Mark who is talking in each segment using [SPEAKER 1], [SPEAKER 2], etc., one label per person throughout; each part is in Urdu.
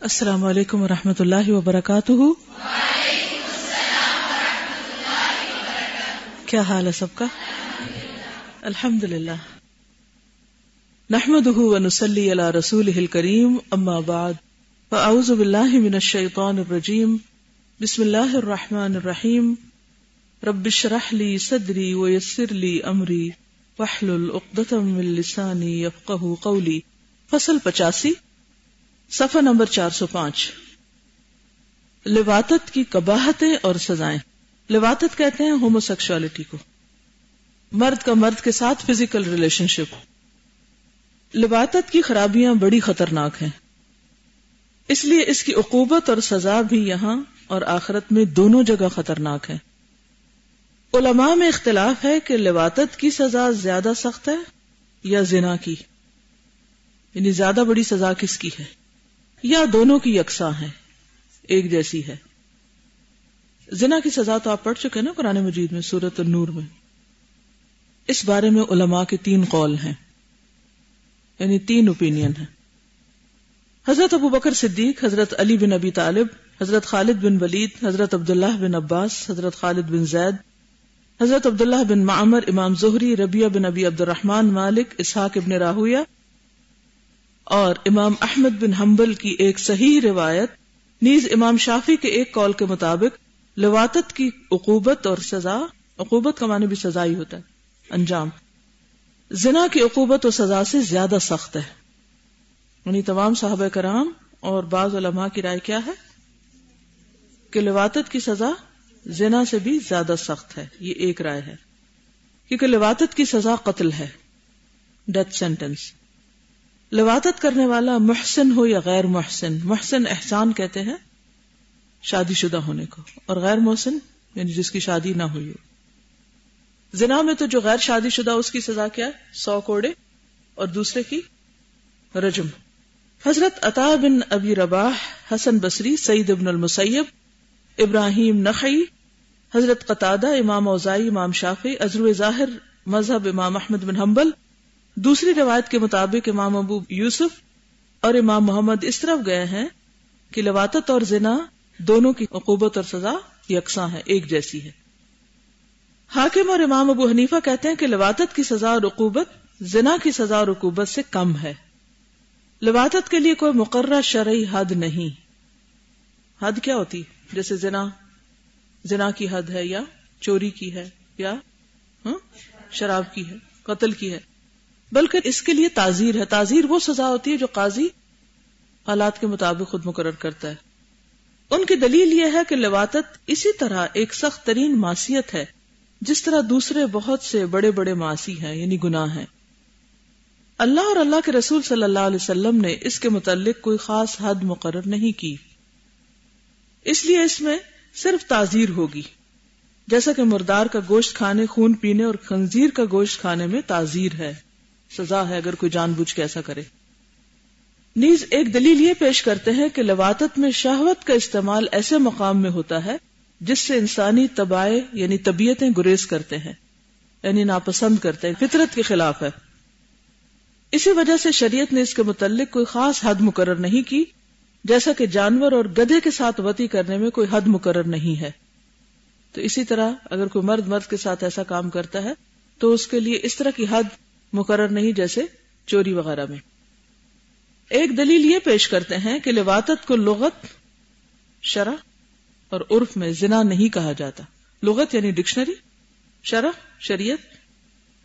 [SPEAKER 1] السلام علیکم و رحمۃ اللہ وبرکاتہ۔ کیا حال ہے سب کا؟ الحمد للہ نحمد ونسلی علی رسول کریم اما بعد۔ فاعوذ باللہ من الشیطان الرجیم۔ بسم اللہ الرحمن الرحیم۔ رب اشرح لی صدری ویسر لی امری۔ واحلل عقدۃ من لسانی یفقهوا قولی۔ فصل پچاسی۔ صفحہ نمبر چار سو پانچ۔ لباتت کی کباہتیں اور سزائیں۔ لباتت کہتے ہیں ہومو سیکشوالٹی کو۔ مرد کا مرد کے ساتھ فزیکل ریلیشن شپ لباتت کی خرابیاں بڑی خطرناک ہیں۔ اس لیے اس کی عقوبت اور سزا بھی یہاں اور آخرت میں دونوں جگہ خطرناک ہے علماء میں اختلاف ہے کہ لباتت کی سزا زیادہ سخت ہے یا زنا کی۔ یعنی زیادہ بڑی سزا کس کی ہے؟ یا دونوں کی یکساں ہے ایک جیسی ہے۔ زنا کی سزا تو آپ پڑھ چکے نا قرآن مجید میں سورت النور میں۔ اس بارے میں علماء کے تین قول ہیں یعنی تین اوپینین ہیں۔ حضرت ابو بکر صدیق، حضرت علی بن ابی طالب، حضرت خالد بن ولید، حضرت عبداللہ بن عباس، حضرت خالد بن زید، حضرت عبداللہ بن معمر، امام زہری ربیہ بن ابی عبد الرحمن مالک، اسحاق ابن راہویہ اور امام احمد بن حنبل کی ایک صحیح روایت، نیز امام شافی کے ایک کال کے مطابق لواتت کی عقوبت اور سزا، عقوبت کا معنی بھی سزا ہی ہوتا ہے، انجام۔ زنا کی عقوبت و سزا سے زیادہ سخت ہے۔ یعنی تمام صاحب کرام اور بعض علماء کی رائے کیا ہے؟ کہ لواتت کی سزا زنا سے بھی زیادہ سخت ہے، یہ ایک رائے ہے۔ کیونکہ لواتت کی سزا قتل ہے۔ ڈیتھ سینٹینس لواتت کرنے والا محسن ہو یا غیر محسن؟ محسن احسان کہتے ہیں شادی شدہ ہونے کو، اور غیر محسن یعنی جس کی شادی نہ ہوئی ہو۔ زنا میں تو جو غیر شادی شدہ، اس کی سزا کیا ہے؟ سو کوڑے، اور دوسرے کی رجم۔ حضرت عطا بن ابی رباح، حسن بصری، سعید ابن المسیب، ابراہیم نقی حضرت قطادہ، امام اوزائی امام شافی ازرو ظاہر، مذہب امام احمد بن حنبل دوسری روایت کے مطابق امام ابو یوسف اور امام محمد اس طرف گئے ہیں کہ لواتت اور زنا دونوں کی عقوبت اور سزا یکساں ہے، ایک جیسی ہے۔ حاکم اور امام ابو حنیفہ کہتے ہیں کہ لواتت کی سزا اور عقوبت زنا کی سزا اور عقوبت سے کم ہے۔ لواتت کے لیے کوئی مقررہ شرعی حد نہیں۔ حد کیا ہوتی؟ جیسے زنا زنا کی حد ہے یا چوری کی ہے یا ہاں، شراب کی ہے، قتل کی ہے۔ بلکہ اس کے لیے تعزیر ہے۔ تعزیر وہ سزا ہوتی ہے جو قاضی حالات کے مطابق خود مقرر کرتا ہے۔ ان کی دلیل یہ ہے کہ لواتت اسی طرح ایک سخت ترین معصیت ہے، جس طرح دوسرے بہت سے بڑے بڑے معاشی ہیں یعنی گناہ ہیں۔ اللہ اور اللہ کے رسول صلی اللہ علیہ وسلم نے اس کے متعلق کوئی خاص حد مقرر نہیں کی۔ اس لیے اس میں صرف تعزیر ہوگی۔ جیسا کہ مردار کا گوشت کھانے، خون پینے اور خنزیر کا گوشت کھانے میں تعزیر ہے۔ سزا ہے اگر کوئی جان بوجھ کے ایسا کرے۔ نیز ایک دلیل یہ پیش کرتے ہیں کہ لواتت میں شہوت کا استعمال ایسے مقام میں ہوتا ہے جس سے انسانی تباہ یعنی طبیعتیں گریز کرتے ہیں یعنی ناپسند کرتے ہیں، فطرت کے خلاف ہے۔ اسی وجہ سے شریعت نے اس کے متعلق کوئی خاص حد مقرر نہیں کی، جیسا کہ جانور اور گدھے کے ساتھ وتی کرنے میں کوئی حد مقرر نہیں ہے۔ تو اسی طرح اگر کوئی مرد مرد کے ساتھ ایسا کام کرتا ہے، تو اس کے لیے اس طرح کی حد مقرر نہیں جیسے چوری وغیرہ میں۔ ایک دلیل یہ پیش کرتے ہیں کہ لواتت کو لغت، شرح اور عرف میں زنا نہیں کہا جاتا۔ لغت یعنی ڈکشنری، شرح شریعت،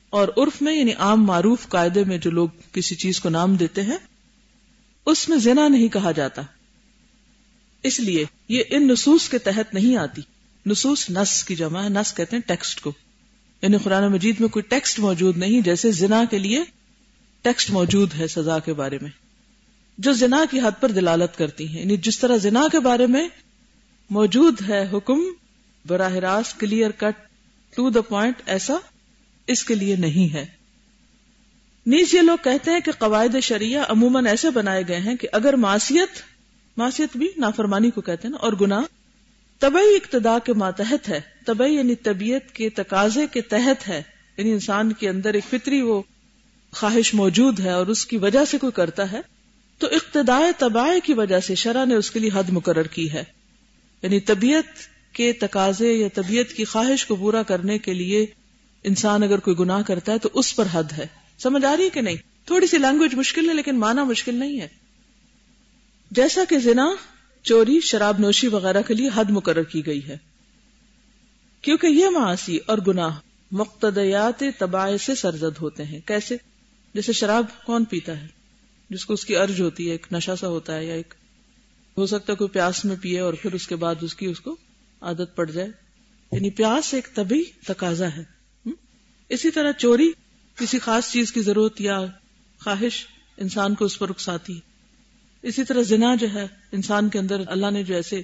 [SPEAKER 1] اور عرف میں یعنی عام معروف قاعدے میں جو لوگ کسی چیز کو نام دیتے ہیں، اس میں زنا نہیں کہا جاتا۔ اس لیے یہ ان نصوص کے تحت نہیں آتی۔ نصوص نس کی جمع ہے نس کہتے ہیں ٹیکسٹ کو۔ یعنی قرآن مجید میں کوئی ٹیکسٹ موجود نہیں جیسے زنا کے لیے ٹیکسٹ موجود ہے سزا کے بارے میں، جو زنا کی حد پر دلالت کرتی ہیں۔ یعنی جس طرح زنا کے بارے میں موجود ہے حکم، براہ راست clear cut to the point ایسا اس کے لیے نہیں ہے۔ نیز یہ لوگ کہتے ہیں کہ قواعد شریعہ عموماً ایسے بنائے گئے ہیں کہ اگر معاشیت معاشیت بھی نافرمانی کو کہتے ہیں نا، اور گناہ طبعی اقتدا کے ماتحت ہے، طبعی یعنی طبیعت کے تقاضے کے تحت ہے۔ یعنی انسان کے اندر ایک فطری وہ خواہش موجود ہے اور اس کی وجہ سے کوئی کرتا ہے، تو اقتداء تباہ کی وجہ سے شرح نے اس کے لیے حد مقرر کی ہے۔ یعنی طبیعت کے تقاضے یا طبیعت کی خواہش کو پورا کرنے کے لیے انسان اگر کوئی گناہ کرتا ہے تو اس پر حد ہے۔ سمجھ آ رہی ہے کہ نہیں؟ تھوڑی سی لینگویج مشکل ہے لیکن مانا مشکل نہیں ہے۔ جیسا کہ زنا چوری، شراب نوشی وغیرہ کے لیے حد مقرر کی گئی ہے۔ کیونکہ یہ معاشی اور گناہ مقتدیات تباہ سے سرزد ہوتے ہیں۔ کیسے؟ جیسے شراب کون پیتا ہے؟ جس کو اس کی ارج ہوتی ہے، ایک نشا سا ہوتا ہے یا ایک ہو سکتا ہے کوئی پیاس میں پیے اور پھر اس کے بعد اس کی اس کو عادت پڑ جائے۔ یعنی پیاس ایک طبی تقاضا ہے۔ اسی طرح چوری، کسی خاص چیز کی ضرورت یا خواہش انسان کو اس پر اکساتی ہے۔ اسی طرح زنا جو ہے، انسان کے اندر اللہ نے جو ایسے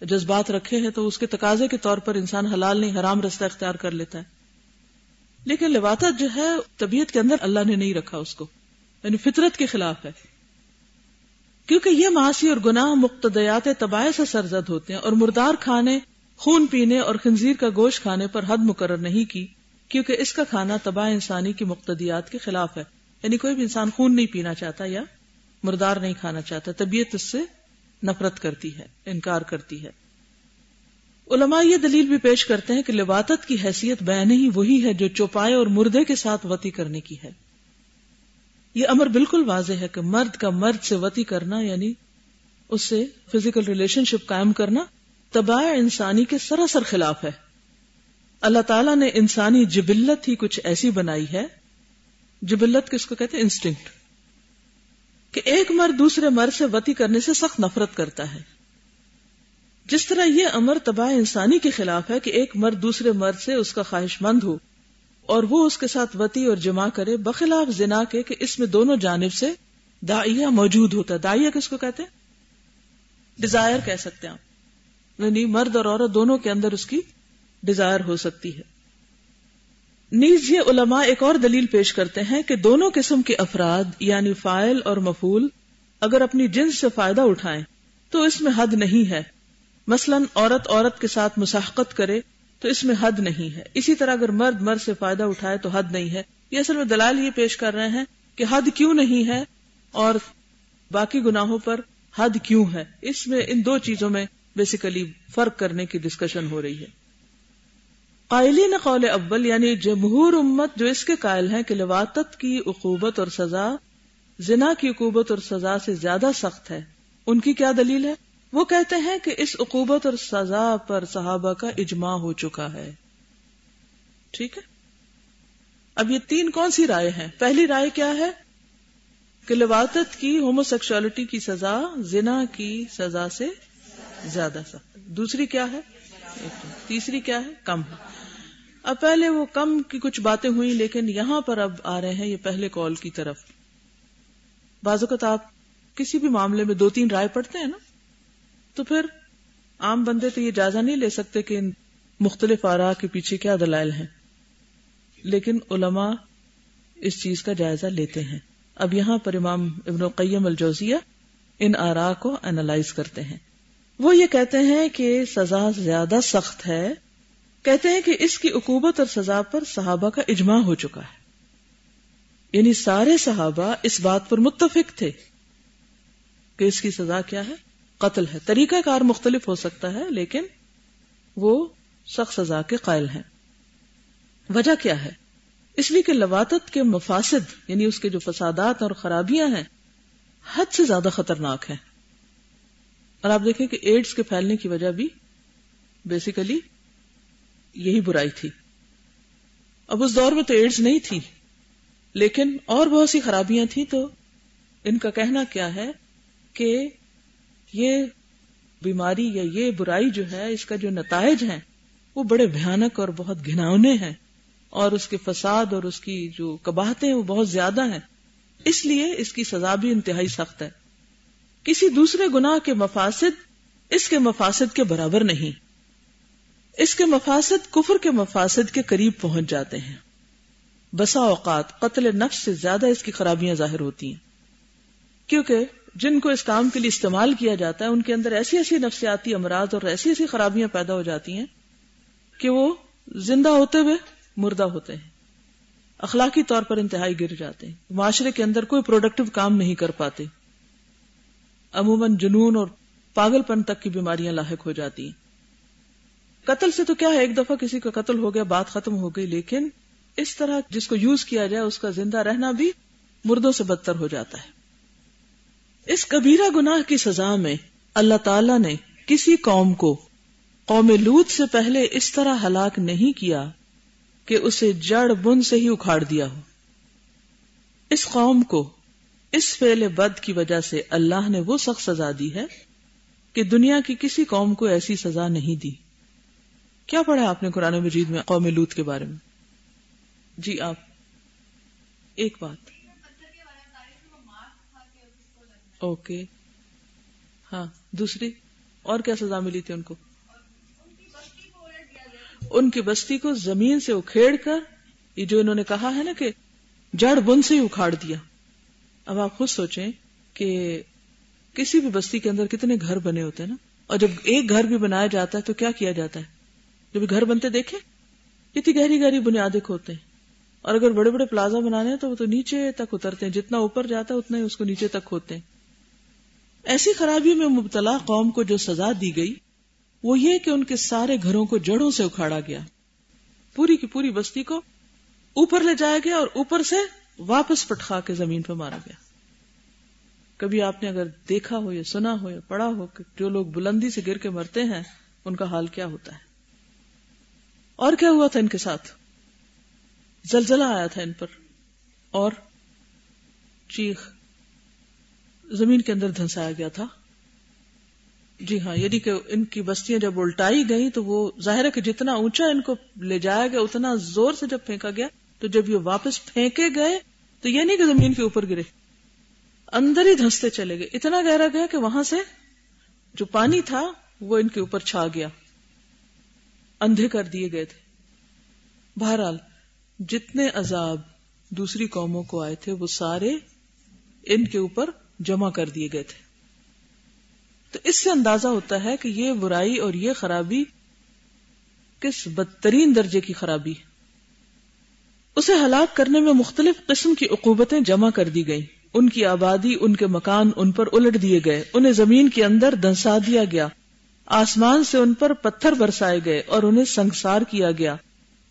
[SPEAKER 1] جذبات رکھے ہیں، تو اس کے تقاضے کے طور پر انسان حلال نہیں، حرام رستہ اختیار کر لیتا ہے۔ لیکن لباطت جو ہے، طبیعت کے اندر اللہ نے نہیں رکھا اس کو۔ یعنی فطرت کے خلاف ہے۔ کیونکہ یہ معاشی اور گناہ مقتدیات تباہ سے سرزد ہوتے ہیں اور مردار کھانے، خون پینے اور خنزیر کا گوشت کھانے پر حد مقرر نہیں کی، کیونکہ اس کا کھانا تباہ انسانی کی مقتدیات کے خلاف ہے۔ یعنی کوئی بھی انسان خون نہیں پینا چاہتا یا مردار نہیں کھانا چاہتا، طبیعت اس سے نفرت کرتی ہے، انکار کرتی ہے۔ علماء یہ دلیل بھی پیش کرتے ہیں کہ لباتت کی حیثیت بیان ہی وہی ہے جو چوپائے اور مردے کے ساتھ وتی کرنے کی ہے۔ یہ امر بالکل واضح ہے کہ مرد کا مرد سے وتی کرنا یعنی اس سے فزیکل ریلیشن شپ قائم کرنا، تباہ انسانی کے سراسر خلاف ہے۔ اللہ تعالیٰ نے انسانی جبلت ہی کچھ ایسی بنائی ہے، جبلت کس کو کہتے ہیں؟ انسٹنکٹ کہ ایک مرد دوسرے مرد سے وتی کرنے سے سخت نفرت کرتا ہے۔ جس طرح یہ امر تباہ انسانی کے خلاف ہے کہ ایک مرد دوسرے مرد سے اس کا خواہش مند ہو اور وہ اس کے ساتھ وتی اور جمع کرے، بخلاف زنا کے کہ اس میں دونوں جانب سے دائیا موجود ہوتا۔ ہے دائیا کس کو کہتے ہیں؟ ڈیزائر کہہ سکتے ہیں آپ۔ یعنی مرد اور عورت دونوں کے اندر اس کی ڈیزائر ہو سکتی ہے۔ نیز یہ علماء ایک اور دلیل پیش کرتے ہیں کہ دونوں قسم کے افراد یعنی فائل اور مفول اگر اپنی جنس سے فائدہ اٹھائیں تو اس میں حد نہیں ہے۔ مثلا عورت عورت کے ساتھ مساحقت کرے تو اس میں حد نہیں ہے۔ اسی طرح اگر مرد مرد سے فائدہ اٹھائے تو حد نہیں ہے۔ یہ اصل میں دلال یہ پیش کر رہے ہیں کہ حد کیوں نہیں ہے اور باقی گناہوں پر حد کیوں ہے۔ اس میں ان دو چیزوں میں بیسیکلی فرق کرنے کی ڈسکشن ہو رہی ہے۔ قائلین قول اول یعنی جمہور امت جو اس کے قائل ہیں کہ لواتت کی عقوبت اور سزا، زنا کی عقوبت اور سزا سے زیادہ سخت ہے۔ ان کی کیا دلیل ہے؟ وہ کہتے ہیں کہ اس عقوبت اور سزا پر صحابہ کا اجماع ہو چکا ہے۔ ٹھیک ہے؟ اب یہ تین کون سی رائے ہیں؟ پہلی رائے کیا ہے؟ کہ لواتت کی ہومو سیکشلٹی کی سزا، زنا کی سزا سے زیادہ سخت۔ دوسری کیا ہے؟ تیسری کیا ہے؟ کم ہے۔ اب پہلے وہ کم کی کچھ باتیں ہوئی لیکن یہاں پر اب آ رہے ہیں یہ پہلے کال کی طرف۔ بعض اوقات آپ کسی بھی معاملے میں دو تین رائے پڑھتے ہیں نا، تو پھر عام بندے تو یہ جائزہ نہیں لے سکتے کہ ان مختلف آرا کے پیچھے کیا دلائل ہیں۔ لیکن علماء اس چیز کا جائزہ لیتے ہیں۔ اب یہاں پر امام ابن القیم الجوزیہ ان آرا کو اینالائز کرتے ہیں۔ وہ یہ کہتے ہیں کہ سزا زیادہ سخت ہے۔ کہتے ہیں کہ اس کی عقوبت اور سزا پر صحابہ کا اجماع ہو چکا ہے۔ یعنی سارے صحابہ اس بات پر متفق تھے کہ اس کی سزا کیا ہے۔ قتل ہے۔ طریقہ کار مختلف ہو سکتا ہے، لیکن وہ سخت سزا کے قائل ہیں۔ وجہ کیا ہے؟ اس لیے کہ لواتت کے مفاسد یعنی اس کے جو فسادات اور خرابیاں ہیں، حد سے زیادہ خطرناک ہیں۔ اور آپ دیکھیں کہ ایڈز کے پھیلنے کی وجہ بھی بیسیکلی یہی برائی تھی۔ اب اس دور میں تو ایڈز نہیں تھی، لیکن اور بہت سی خرابیاں تھیں۔ تو ان کا کہنا کیا ہے کہ یہ بیماری یا یہ برائی جو ہے، اس کا جو نتائج ہیں، وہ بڑے بھیانک اور بہت گھناؤنے ہیں۔ اور اس کے فساد اور اس کی جو کباہتے ہیں وہ بہت زیادہ ہیں۔ اس لیے اس کی سزا بھی انتہائی سخت ہے۔ کسی دوسرے گناہ کے مفاسد، اس کے مفاسد کے برابر نہیں۔ اس کے مفاسد کفر کے مفاسد کے قریب پہنچ جاتے ہیں۔ بسا اوقات قتل نفس سے زیادہ اس کی خرابیاں ظاہر ہوتی ہیں۔ کیونکہ جن کو اس کام کے لیے استعمال کیا جاتا ہے، ان کے اندر ایسی ایسی نفسیاتی امراض اور ایسی ایسی خرابیاں پیدا ہو جاتی ہیں کہ وہ زندہ ہوتے ہوئے مردہ ہوتے ہیں۔ اخلاقی طور پر انتہائی گر جاتے ہیں۔ معاشرے کے اندر کوئی پروڈکٹیو کام نہیں کر پاتے۔ عموماً جنون اور پاگل پن تک کی بیماریاں لاحق ہو جاتی ہیں۔ قتل سے تو کیا ہے؟ ایک دفعہ کسی کا قتل ہو گیا، بات ختم ہو گئی، لیکن اس طرح جس کو یوز کیا جائے، اس کا زندہ رہنا بھی مردوں سے بدتر ہو جاتا ہے۔ اس کبیرہ گناہ کی سزا میں اللہ تعالی نے کسی قوم کو قوم لوت سے پہلے اس طرح ہلاک نہیں کیا کہ اسے جڑ بن سے ہی اکھاڑ دیا ہو۔ اس قوم کو اس فعل بد کی وجہ سے اللہ نے وہ سخت سزا دی ہے کہ دنیا کی کسی قوم کو ایسی سزا نہیں دی۔ کیا پڑھا آپ نے قرآن مجید میں قوم لوت کے بارے میں؟ جی آپ، ایک بات۔ اوکے۔ ہاں دوسری، اور کیا سزا ملی تھی ان کو؟ ان کی بستی کو زمین سے اکھیڑ کر، یہ جو انہوں نے کہا ہے نا کہ جڑ بن سے ہی اکھاڑ دیا۔ اب آپ خود سوچیں کہ کسی بھی بستی کے اندر کتنے گھر بنے ہوتے ہیں نا؟ اور جب ایک گھر بھی بنایا جاتا ہے تو کیا کیا جاتا ہے؟ جب گھر بنتے دیکھے کتنی گہری گہری بنیادیں کھوتے ہیں۔ اور اگر بڑے بڑے پلازا بنانے ہیں تو وہ تو نیچے تک اترتے ہیں۔ جتنا اوپر جاتا ہے اتنا ہی اس کو نیچے تک ہوتے ہیں۔ ایسی خرابی میں مبتلا قوم کو جو سزا دی گئی، وہ یہ کہ ان کے سارے گھروں کو جڑوں سے اکھاڑا گیا۔ پوری کی پوری بستی کو اوپر لے جایا گیا اور اوپر سے واپس پٹخا کے زمین پہ مارا گیا۔ کبھی آپ نے اگر دیکھا ہو یا سنا ہو یا پڑھا ہو کہ جو لوگ بلندی سے گر کے مرتے ہیں، ان کا حال کیا ہوتا ہے؟ اور کیا ہوا تھا ان کے ساتھ؟ زلزلہ آیا تھا ان پر اور چیخ زمین کے اندر دھنسایا گیا تھا۔ جی ہاں یعنی کہ ان کی بستیاں جب الٹائی گئی تو وہ ظاہر ہے کہ جتنا اونچا ان کو لے جایا گیا، اتنا زور سے جب پھینکا گیا تو جب یہ واپس پھینکے گئے تو یہ نہیں کہ زمین کے اوپر گرے، اندر ہی دھنستے چلے گئے۔ اتنا گہرا گیا کہ وہاں سے جو پانی تھا وہ ان کے اوپر چھا گیا۔ اندھے کر دیے گئے تھے۔ بہرحال، جتنے عذاب دوسری قوموں کو آئے تھے، وہ سارے ان کے اوپر جمع کر دیے گئے تھے۔ تو اس سے اندازہ ہوتا ہے کہ یہ برائی اور یہ خرابی کس بدترین درجے کی خرابی اسے ہلاک کرنے میں مختلف قسم کی عقوبتیں جمع کر دی گئیں۔ ان کی آبادی، ان کے مکان ان پر الٹ دیے گئے۔ انہیں زمین کے اندر دنسا دیا گیا۔ آسمان سے ان پر پتھر برسائے گئے اور انہیں سنگسار کیا گیا۔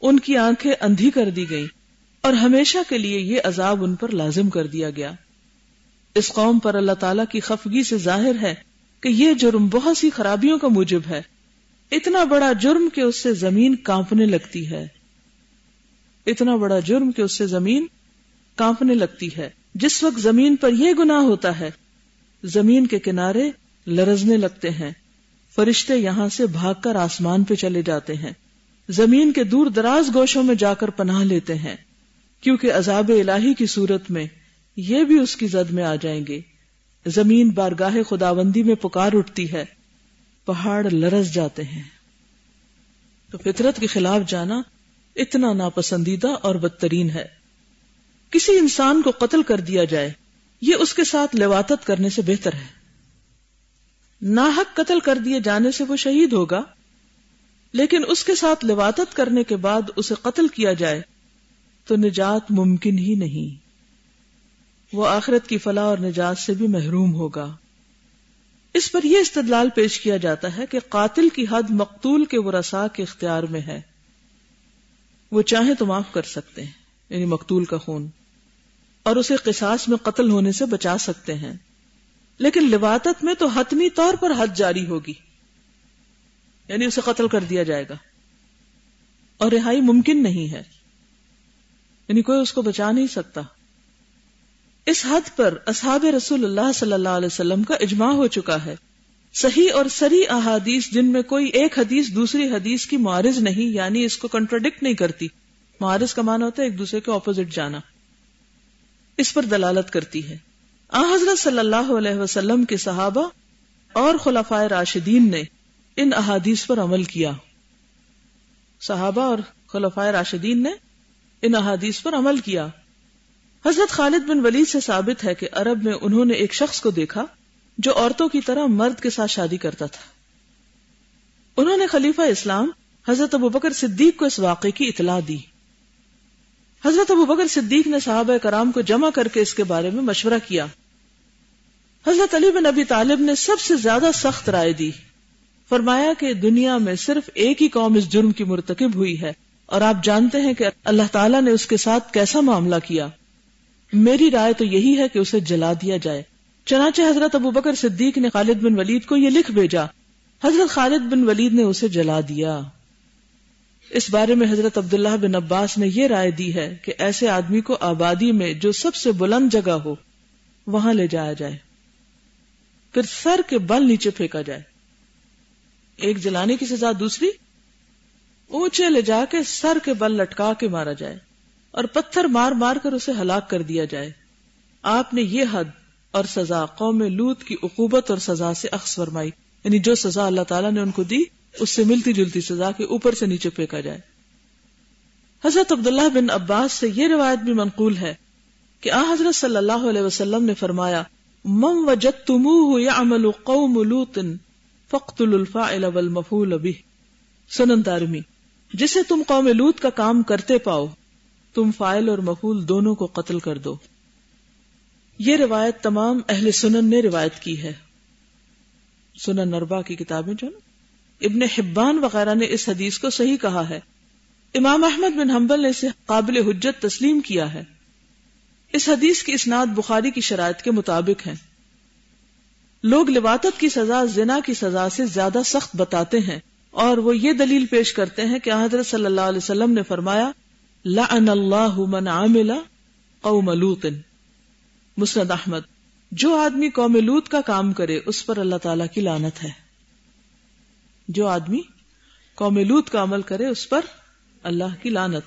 [SPEAKER 1] ان کی آنکھیں اندھی کر دی گئی اور ہمیشہ کے لیے یہ عذاب ان پر لازم کر دیا گیا۔ اس قوم پر اللہ تعالی کی خفگی سے ظاہر ہے کہ یہ جرم بہت سی خرابیوں کا موجب ہے۔ اتنا بڑا جرم کہ اس سے زمین کانپنے لگتی ہے۔ اتنا بڑا جرم کہ اس سے زمین کانپنے لگتی ہے۔ جس وقت زمین پر یہ گنا ہوتا ہے، زمین کے کنارے لرزنے لگتے ہیں۔ فرشتے یہاں سے بھاگ کر آسمان پہ چلے جاتے ہیں۔ زمین کے دور دراز گوشوں میں جا کر پناہ لیتے ہیں۔ کیونکہ عذاب الہی کی صورت میں یہ بھی اس کی زد میں آ جائیں گے۔ زمین بارگاہ خداوندی میں پکار اٹھتی ہے۔ پہاڑ لرز جاتے ہیں۔ تو فطرت کے خلاف جانا اتنا ناپسندیدہ اور بدترین ہے۔ کسی انسان کو قتل کر دیا جائے، یہ اس کے ساتھ لواتت کرنے سے بہتر ہے۔ ناحق قتل کر دیے جانے سے وہ شہید ہوگا، لیکن اس کے ساتھ لواتت کرنے کے بعد اسے قتل کیا جائے تو نجات ممکن ہی نہیں۔ وہ آخرت کی فلاح اور نجات سے بھی محروم ہوگا۔ اس پر یہ استدلال پیش کیا جاتا ہے کہ قاتل کی حد مقتول کے ورسا کے اختیار میں ہے۔ وہ چاہے تو معاف کر سکتے ہیں یعنی مقتول کا خون۔ اور اسے قصاص میں قتل ہونے سے بچا سکتے ہیں۔ لیکن لباتت میں تو حتمی طور پر حد جاری ہوگی۔ یعنی اسے قتل کر دیا جائے گا۔ اور رہائی ممکن نہیں ہے۔ یعنی کوئی اس کو بچا نہیں سکتا۔ اس حد پر اصحاب رسول اللہ صلی اللہ علیہ وسلم کا اجماع ہو چکا ہے۔ صحیح اور سری احادیث جن میں کوئی ایک حدیث دوسری حدیث کی معارض نہیں یعنی اس کو کنٹروڈکٹ نہیں کرتی۔ معارض کا معنی ہوتا ہے ایک دوسرے کے اپوزٹ جانا۔ اس پر دلالت کرتی ہے۔ آ حضرت صلی اللہ علیہ وسلم کے صحابہ اور خلفائے راشدین نے ان احادیث پر عمل کیا۔ صحابہ اور خلفائے راشدین نے ان احادیث پر عمل کیا۔ حضرت خالد بن ولید سے ثابت ہے کہ عرب میں انہوں نے ایک شخص کو دیکھا۔ جو عورتوں کی طرح مرد کے ساتھ شادی کرتا تھا۔ انہوں نے خلیفہ اسلام حضرت ابو بکر صدیق کو اس واقعے کی اطلاع دی۔ حضرت ابو بکر صدیق نے صحابہ کرام کو جمع کر کے اس کے بارے میں مشورہ کیا۔ حضرت علی بن ابی طالب نے سب سے زیادہ سخت رائے دی۔ فرمایا کہ دنیا میں صرف ایک ہی قوم اس جرم کی مرتکب ہوئی ہے اور آپ جانتے ہیں کہ اللہ تعالیٰ نے اس کے ساتھ کیسا معاملہ کیا۔ میری رائے تو یہی ہے کہ اسے جلا دیا جائے۔ چنانچہ حضرت ابو بکر صدیق نے خالد بن ولید کو یہ لکھ بھیجا۔ حضرت خالد بن ولید نے اسے جلا دیا۔ اس بارے میں حضرت عبداللہ بن عباس نے یہ رائے دی ہے کہ ایسے آدمی کو آبادی میں جو سب سے بلند جگہ ہو، وہاں لے جایا جائے۔ پھر سر کے بل نیچے پھینکا جائے۔ ایک جلانے کی سزا، دوسری اونچے لے جا کے سر کے بل لٹکا کے مارا جائے اور پتھر مار مار کر اسے ہلاک کر دیا جائے۔ آپ نے یہ حد اور سزا قوم لوت کی عقوبت اور سزا سے اخذ فرمائی۔ یعنی جو سزا اللہ تعالیٰ نے ان کو دی، اس سے ملتی جلتی سزا کے اوپر سے نیچے پھینکا جائے۔ حضرت عبداللہ بن عباس سے یہ روایت بھی منقول ہے کہ آ حضرت صلی اللہ علیہ وسلم نے فرمایا مم وجد تموہ یعمل قوم لوت فقتل الفاعل والمفعول به سنن دارمی جسے تم قوم لوت کا کام کرتے پاؤ، تم فائل اور مفول دونوں کو قتل کر دو۔ یہ روایت تمام اہل سنن نے روایت کی ہے۔ سنن نربا کی کتابیں جو نا ابن حبان وغیرہ نے اس حدیث کو صحیح کہا ہے۔ امام احمد بن حنبل نے اسے قابل حجت تسلیم کیا ہے۔ اس حدیث کی اسناد بخاری کی شرائط کے مطابق ہے لوگ لباتت کی سزا، زنا کی سزا سے زیادہ سخت بتاتے ہیں اور وہ یہ دلیل پیش کرتے ہیں کہ حضرت صلی اللہ علیہ وسلم نے فرمایا، لعن اللہ من عامل قوم لوط۔ مسند احمد، جو آدمی قوم لوط کا کام کرے، اس پر اللہ تعالی کی لانت ہے۔ جو آدمی قوم لوط کا عمل کرے، اس پر اللہ کی لانت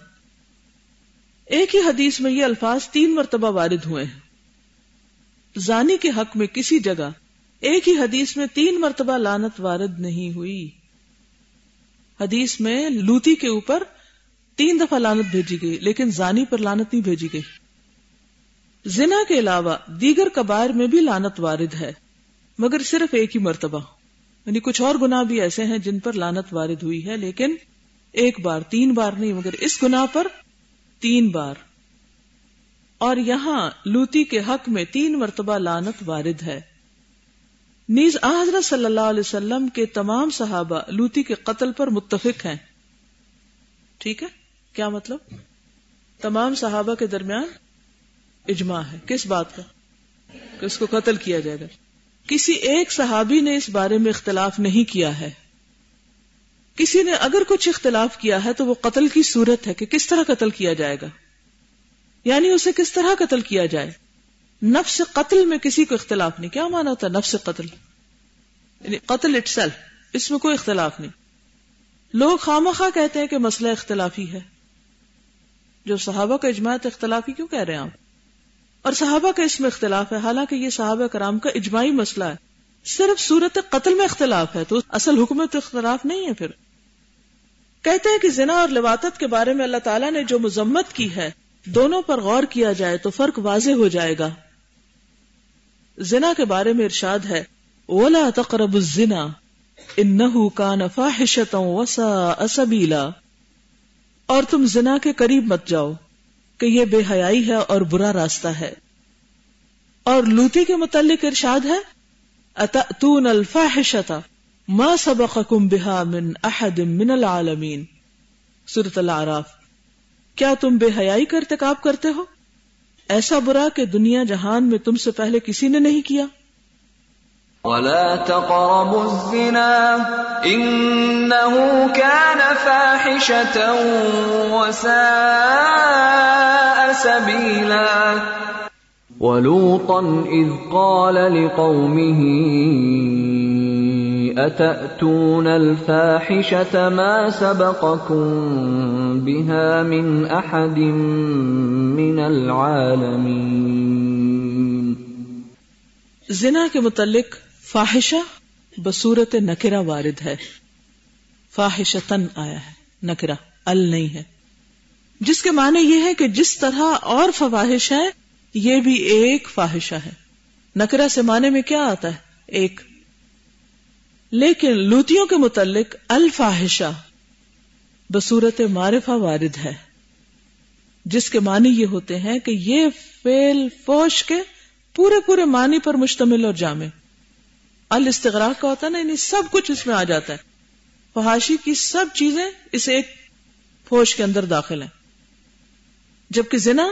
[SPEAKER 1] ایک ہی حدیث میں یہ الفاظ تین مرتبہ وارد ہوئے ہیں۔ زانی کے حق میں کسی جگہ ایک ہی حدیث میں تین مرتبہ لانت وارد نہیں ہوئی۔ حدیث میں لوتی کے اوپر تین دفعہ لانت بھیجی گئی، لیکن زانی پر لانت نہیں بھیجی گئی۔ زنا کے علاوہ دیگر کبائر میں بھی لانت وارد ہے، مگر صرف ایک ہی مرتبہ۔ یعنی کچھ اور گناہ بھی ایسے ہیں جن پر لانت وارد ہوئی ہے، لیکن ایک بار، تین بار نہیں، مگر اس گناہ پر تین بار۔ اور یہاں لوتی کے حق میں تین مرتبہ لانت وارد ہے۔ نیز حضرت صلی اللہ علیہ وسلم کے تمام صحابہ لوتی کے قتل پر متفق ہیں۔ ٹھیک ہے؟ کیا مطلب؟ تمام صحابہ کے درمیان اجماع ہے۔ کس بات کا؟ کہ اس کو قتل کیا جائے گا۔ کسی ایک صحابی نے اس بارے میں اختلاف نہیں کیا ہے۔ کسی نے اگر کچھ اختلاف کیا ہے تو وہ قتل کی صورت ہے کہ کس طرح قتل کیا جائے گا۔ یعنی اسے کس طرح قتل کیا جائے۔ نفس قتل میں کسی کو اختلاف نہیں۔ کیا مانا ہوتا نفس قتل؟ یعنی قتل اٹ سیلف اس میں کوئی اختلاف نہیں۔ لوگ خواہ کہتے ہیں کہ مسئلہ اختلافی ہے۔ جو صحابہ کا اجماعت اختلافی کیوں کہہ رہے ہیں آپ؟ اور صحابہ کا اس میں اختلاف ہے۔ حالانکہ یہ صحابہ کرام کا اجماعی مسئلہ ہے۔ صرف صورت قتل میں اختلاف ہے تو اصل حکومت اختلاف نہیں ہے پھر۔ کہتے ہیں کہ زنا اور لواطت کے بارے میں اللہ تعالیٰ نے جو مذمت کی ہے، دونوں پر غور کیا جائے تو فرق واضح ہو جائے گا۔ زنا کے بارے میں ارشاد ہے اولا تقرب الزنا انہو کان فاحشتا وسا سبیلا اور تم زنا کے قریب مت جاؤ۔ کہ یہ بے حیائی ہے اور برا راستہ ہے۔ اور لوتی کے متعلق ارشاد ہے اتأتون الفاحشتا ما سبقکم بها من احد من العالمین سورة العراف کیا تم بے حیائی کا ارتکاب کرتے ہو؟ ایسا برا کہ دنیا جہان میں تم سے پہلے کسی نے نہیں کیا۔
[SPEAKER 2] ولا تقربوا الزنا انه كان فاحشة وساء سبيلا ولوطا اذ قال لقومه اتاتون الفاحشة ما سبقكم بها من احد من العالمين
[SPEAKER 1] زنا کے متعلق فاحشہ بصورت نکرا وارد ہے۔ فاحشتن آیا ہے نکرا ال نہیں ہے۔ جس کے معنی یہ ہے کہ جس طرح اور فواہش ہے، یہ بھی ایک فاحشہ ہے۔ نکرا سے معنی میں کیا آتا ہے؟ ایک۔ لیکن لوتیوں کے متعلق الفاحشہ بصورت معرفہ وارد ہے۔ جس کے معنی یہ ہوتے ہیں کہ یہ فیل فوش کے پورے پورے معنی پر مشتمل اور جامع۔ الاستغراق کا ہوتا ہے نا یعنی سب کچھ اس میں آ جاتا ہے۔ فحاشی کی سب چیزیں اس ایک فوش کے اندر داخل ہیں۔ جبکہ زنا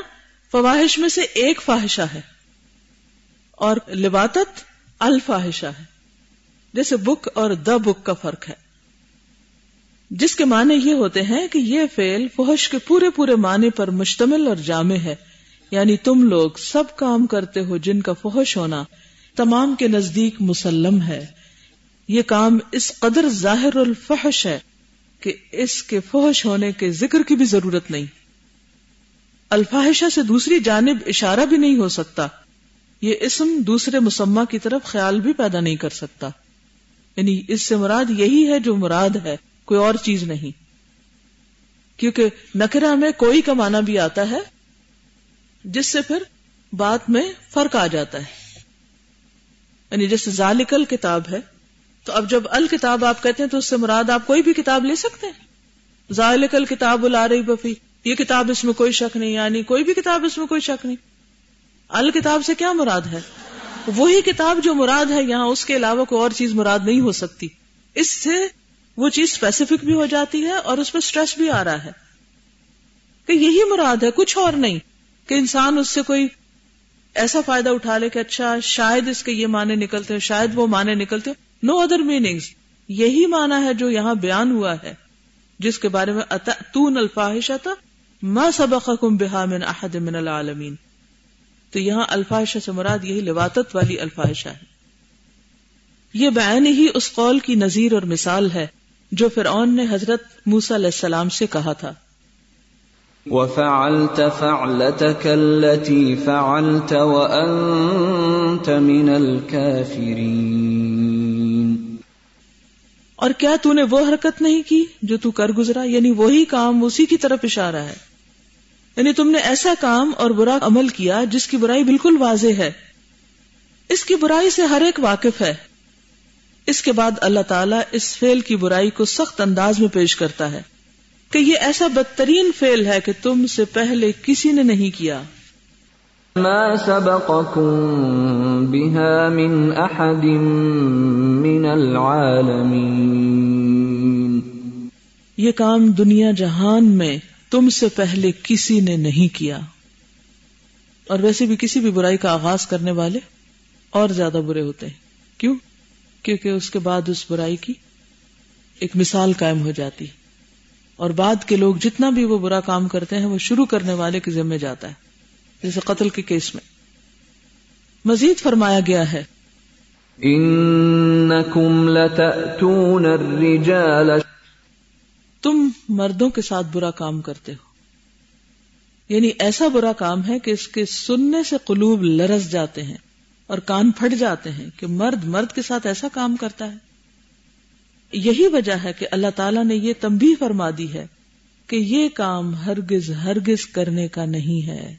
[SPEAKER 1] فواہش میں سے ایک فاحشہ ہے اور لباتت الفاحشہ ہے۔ جیسے بک اور دا بک کا فرق ہے۔ جس کے معنی یہ ہوتے ہیں کہ یہ فیل فحش کے پورے پورے معنی پر مشتمل اور جامع ہے۔ یعنی تم لوگ سب کام کرتے ہو جن کا فحش ہونا تمام کے نزدیک مسلم ہے۔ یہ کام اس قدر ظاہر الفحش ہے کہ اس کے فحش ہونے کے ذکر کی بھی ضرورت نہیں۔ الفاحشہ سے دوسری جانب اشارہ بھی نہیں ہو سکتا۔ یہ اسم دوسرے مسمہ کی طرف خیال بھی پیدا نہیں کر سکتا۔ یعنی اس سے مراد یہی ہے جو مراد ہے، کوئی اور چیز نہیں۔ کیونکہ نکرا میں کوئی کا معنی بھی آتا ہے، جس سے پھر بات میں فرق آ جاتا ہے۔ یعنی جیسے ذالکل کتاب ہے، تو اب جب الکتاب آپ کہتے ہیں تو اس سے مراد آپ کوئی بھی کتاب لے سکتے ہیں۔ ذالکل کتاب لا رہی بفی یہ کتاب اس میں کوئی شک نہیں یعنی کوئی بھی کتاب اس میں کوئی شک نہیں۔ الکتاب سے کیا مراد ہے؟ وہی کتاب جو مراد ہے، یہاں اس کے علاوہ کوئی اور چیز مراد نہیں ہو سکتی۔ اس سے وہ چیز اسپیسیفک بھی ہو جاتی ہے اور اس پہ اسٹریس بھی آ رہا ہے۔ کہ یہی مراد ہے، کچھ اور نہیں۔ کہ انسان اس سے کوئی ایسا فائدہ اٹھا لے کہ اچھا شاید اس کے یہ معنی نکلتے ہو شاید وہ معنی نکلتے ہو نو ادر میننگز یہی معنی ہے جو یہاں بیان ہوا ہے، جس کے بارے میں تون الفاحشہ تھا ما سبقکم بہا من احد من العالمین۔ تو یہاں الفاحشہ سے مراد یہی لواتت والی الفاحشہ ہے۔ یہ بیان ہی اس قول کی نظیر اور مثال ہے جو فرعون نے حضرت موسیٰ علیہ السلام سے کہا تھا۔
[SPEAKER 2] وَفَعَلْتَ فَعْلَتَكَ الَّتِي فَعَلْتَ وَأَنْتَ مِنَ الْكَافِرِينَ.
[SPEAKER 1] اور کیا تو نے وہ حرکت نہیں کی جو تو کر گزرا؟ یعنی وہی کام اسی کی طرف اشارہ ہے۔ یعنی تم نے ایسا کام اور برا عمل کیا جس کی برائی بالکل واضح ہے۔ اس کی برائی سے ہر ایک واقف ہے۔ اس کے بعد اللہ تعالیٰ اس فیل کی برائی کو سخت انداز میں پیش کرتا ہے۔ کہ یہ ایسا بدترین فیل ہے کہ تم سے پہلے کسی نے نہیں کیا۔
[SPEAKER 2] ما سبقكم بها من احد من العالمین۔
[SPEAKER 1] یہ کام دنیا جہان میں تم سے پہلے کسی نے نہیں کیا۔ اور ویسے بھی کسی بھی برائی کا آغاز کرنے والے اور زیادہ برے ہوتے ہیں۔ کیوں؟ کیونکہ اس کے بعد اس برائی کی ایک مثال قائم ہو جاتی۔ اور بعد کے لوگ جتنا بھی وہ برا کام کرتے ہیں وہ شروع کرنے والے کے ذمہ جاتا ہے۔ جیسے قتل کے کیس میں۔ مزید فرمایا گیا ہے۔
[SPEAKER 2] انکم لتأتون الرجال۔
[SPEAKER 1] تم مردوں کے ساتھ برا کام کرتے ہو۔ یعنی ایسا برا کام ہے کہ اس کے سننے سے قلوب لرس جاتے ہیں اور کان پھٹ جاتے ہیں کہ مرد مرد کے ساتھ ایسا کام کرتا ہے۔ یہی وجہ ہے کہ اللہ تعالیٰ نے یہ تمبی فرما دی ہے کہ یہ کام ہرگز ہرگز کرنے کا نہیں ہے۔